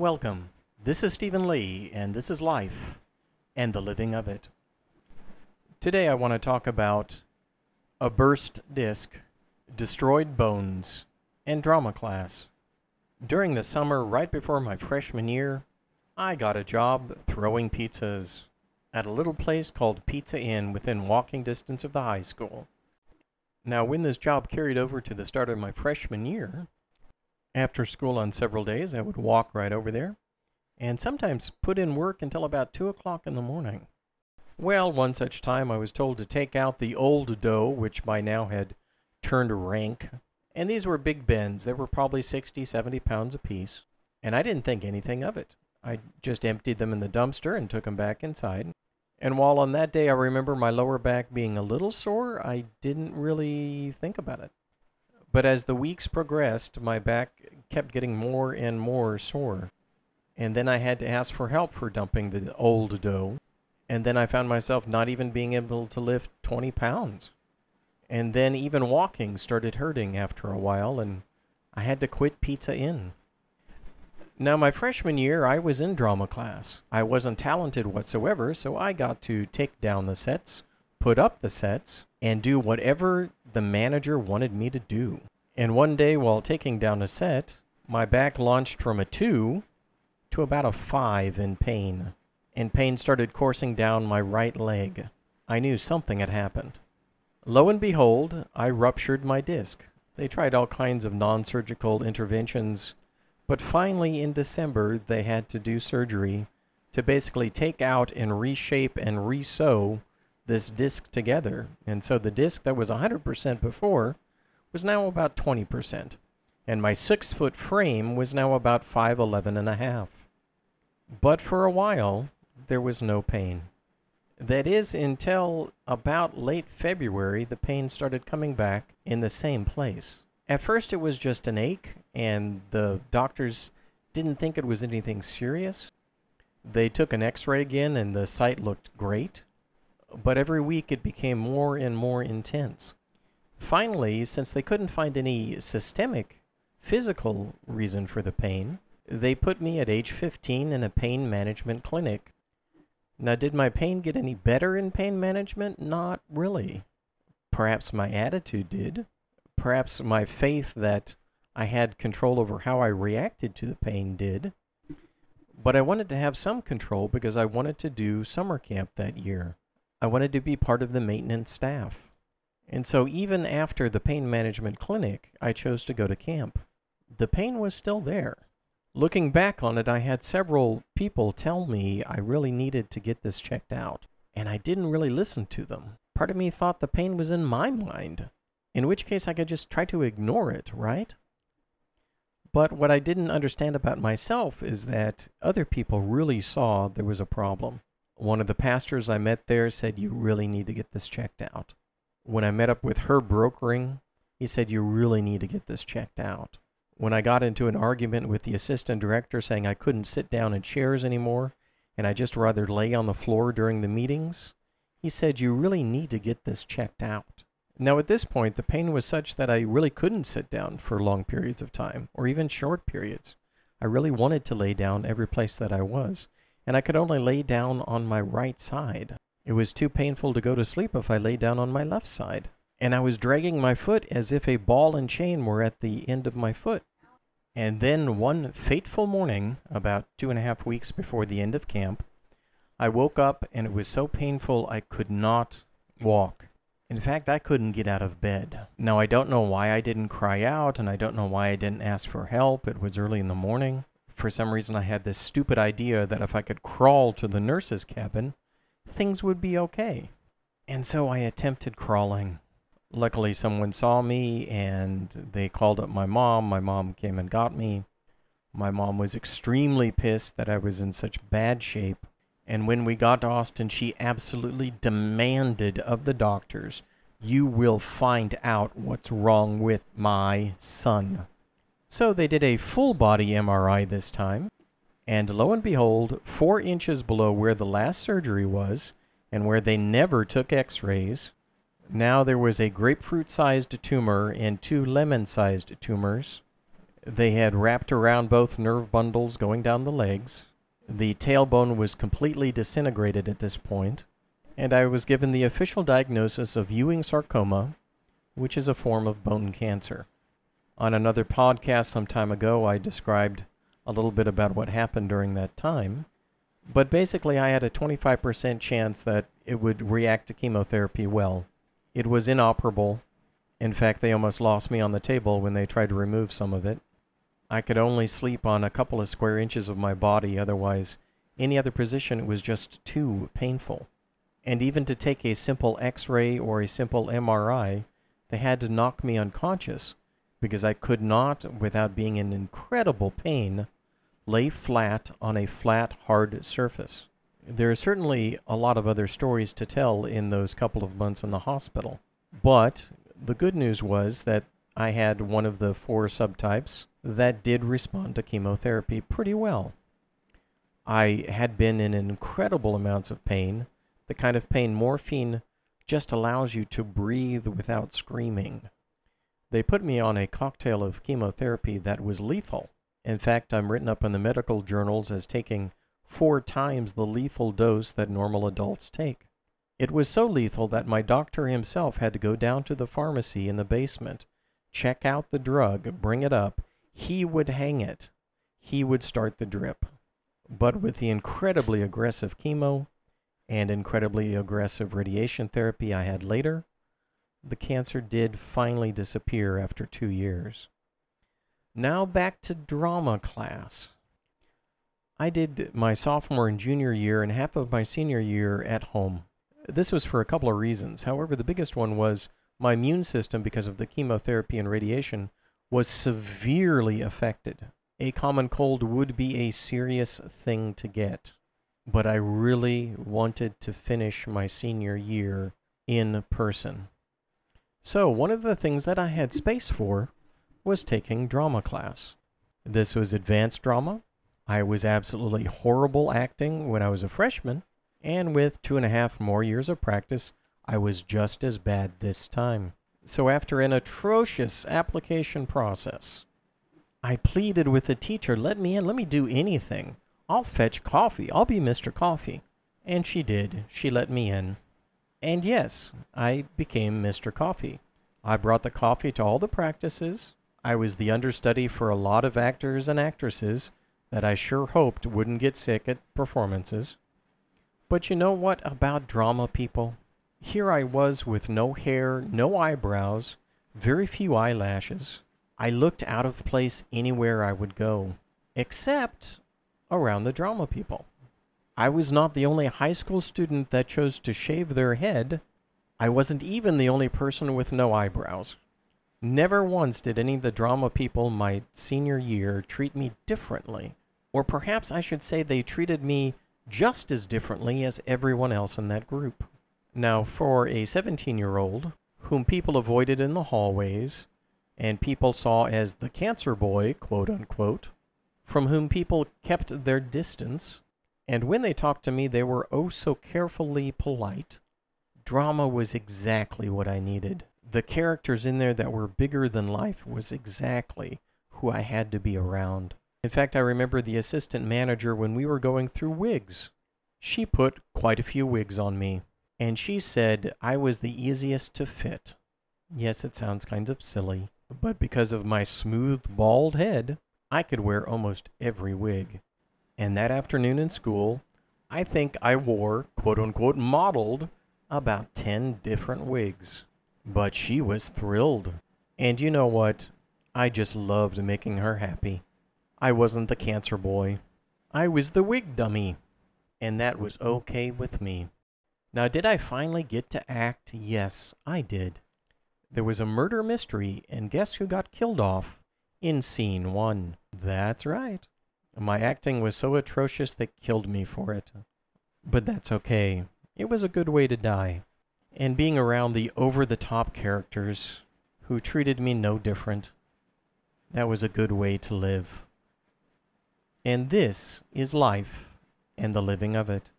Welcome. This is Stephen Lee, and this is life and the living of it. Today I want to talk about a burst disc, destroyed bones, and drama class. During the summer, right before my freshman year, I got a job throwing pizzas at a little place called Pizza Inn within walking distance of the high school. Now, when this job carried over to the start of my freshman year, after school on several days, I would walk right over there and sometimes put in work until about 2 o'clock in the morning. Well, one such time I was told to take out the old dough, which by now had turned rank. And these were big bins. They were probably 60, 70 pounds apiece. And I didn't think anything of it. I just emptied them in the dumpster and took them back inside. And while on that day I remember my lower back being a little sore, I didn't really think about it. But as the weeks progressed, my back kept getting more and more sore. And then I had to ask for help for dumping the old dough. And then I found myself not even being able to lift 20 pounds. And then even walking started hurting after a while, and I had to quit Pizza Inn. Now, my freshman year, I was in drama class. I wasn't talented whatsoever, so I got to take down the sets, put up the sets, and do whatever the manager wanted me to do. And one day, while taking down a set, my back launched from a 2 to about a 5 in pain, and pain started coursing down my right leg. I knew something had happened. Lo and behold, I ruptured my disc. They tried all kinds of non surgical interventions but finally, in December, they had to do surgery to basically take out and reshape and resew this disc together. And so the disc that was 100% before was now about 20%. And my six foot frame was now about 5'11 and a half. But for a while, there was no pain. That is, until about late February, the pain started coming back in the same place. At first, it was just an ache, and the doctors didn't think it was anything serious. They took an x ray again, and the site looked great. But every week, it became more and more intense. Finally, since they couldn't find any systemic physical reason for the pain, they put me at age 15 in a pain management clinic. Now, did my pain get any better in pain management? Not really. Perhaps my attitude did perhaps my faith that I had control over how I reacted to the pain did. But I wanted to have some control because I wanted to do summer camp that year. I wanted to be part of the maintenance staff. And so even after the pain management clinic, I chose to go to camp. The pain was still there. Looking back on it, I had several people tell me I really needed to get this checked out, and I didn't really listen to them. Part of me thought the pain was in my mind in which case I could just try to ignore it, right? But what I didn't understand about myself is that other people really saw there was a problem. One of the pastors I met there said, You really need to get this checked out. When I met up with Herb Brokering, he said, You really need to get this checked out. When I got into an argument with the assistant director saying I couldn't sit down in chairs anymore and I just rather lay on the floor during the meetings, he said, You really need to get this checked out. Now, at this point, the pain was such that I really couldn't sit down for long periods of time, or even short periods. I really wanted to lay down every place that I was, and I could only lay down on my right side. It was too painful to go to sleep if I lay down on my left side, and I was dragging my foot as if a ball and chain were at the end of my foot. And then one fateful morning, about two and a half weeks before the end of camp, I woke up and it was so painful I could not walk. In fact, I couldn't get out of bed. Now, I don't know why I didn't cry out, and I don't know why I didn't ask for help. It was early in the morning. For some reason, I had this stupid idea that if I could crawl to the nurse's cabin, things would be okay. And so I attempted crawling. Luckily, someone saw me and they called up my mom. My mom came and got me. My mom was extremely pissed that I was in such bad shape. And when we got to Austin, she absolutely demanded of the doctors, You will find out what's wrong with my son. So they did a full body MRI this time. And lo and behold, four inches below where the last surgery was, and where they never took x rays, now there was a grapefruit sized tumor and two lemon sized tumors. They had wrapped around both nerve bundles going down the legs. The tailbone was completely disintegrated at this point, and I was given the official diagnosis of Ewing sarcoma, which is a form of bone cancer. On another podcast some time ago, I described a little bit about what happened during that time. But basically, I had a 25% chance that it would react to chemotherapy well. It was inoperable. In fact, they almost lost me on the table when they tried to remove some of it. I could only sleep on a couple of square inches of my body, otherwise, any other position was just too painful. And even to take a simple x ray or a simple MRI, they had to knock me unconscious because I could not, without being in incredible pain, lay flat on a flat, hard surface. There are certainly a lot of other stories to tell in those couple of months in the hospital. But the good news was that I had one of the four subtypes that did respond to chemotherapy pretty well. I had been in incredible amounts of pain, the kind of pain morphine just allows you to breathe without screaming. They put me on a cocktail of chemotherapy that was lethal. In fact, I'm written up in the medical journals as taking four times the lethal dose that normal adults take. It was so lethal that my doctor himself had to go down to the pharmacy in the basement, check out the drug, bring it up. He would hang it. He would start the drip. But with the incredibly aggressive chemo and incredibly aggressive radiation therapy I had later, the cancer did finally disappear after two years. Now back to drama class. I did my sophomore and junior year and half of my senior year at home. This was for a couple of reasons. However, the biggest one was my immune system, because of the chemotherapy and radiation, was severely affected. A common cold would be a serious thing to get, but I really wanted to finish my senior year in person. So, one of the things that I had space for was taking drama class. This was advanced drama. I was absolutely horrible acting when I was a freshman, and with two and a half more years of practice, I was just as bad this time. So, after an atrocious application process, I pleaded with the teacher, let me in, let me do anything. I'll fetch coffee. I'll be Mr. Coffee. And she did. She let me in. And yes, I became Mr. Coffee. I brought the coffee to all the practices. I was the understudy for a lot of actors and actresses that I sure hoped wouldn't get sick at performances. But you know what about drama, people? Here I was with no hair, no eyebrows, very few eyelashes. I looked out of place anywhere I would go, except around the drama people. I was not the only high school student that chose to shave their head. I wasn't even the only person with no eyebrows. Never once did any of the drama people my senior year treat me differently. Or perhaps I should say they treated me just as differently as everyone else in that group. Now, for a 17 year old whom people avoided in the hallways and people saw as the cancer boy, quote unquote, from whom people kept their distance, and when they talked to me, they were oh so carefully polite, drama was exactly what I needed the characters in there that were bigger than life was exactly who I had to be around. In fact, I remember the assistant manager when we were going through wigs. She put quite a few wigs on me, and she said I was the easiest to fit. Yes, it sounds kind of silly, but because of my smooth, bald head, I could wear almost every wig. And that afternoon in school, I think I wore, quote unquote, modeled about 10 different wigs. But she was thrilled. And you know what? I just loved making her happy. I wasn't the cancer boy. I was the wig dummy. And that was okay with me. Now, did I finally get to act? Yes, I did. There was a murder mystery, and guess who got killed off? In scene one. That's right. My acting was so atrocious they killed me for it. But that's okay. It was a good way to die and being around the over the top characters who treated me no different. That was a good way to live. And this is life and the living of it.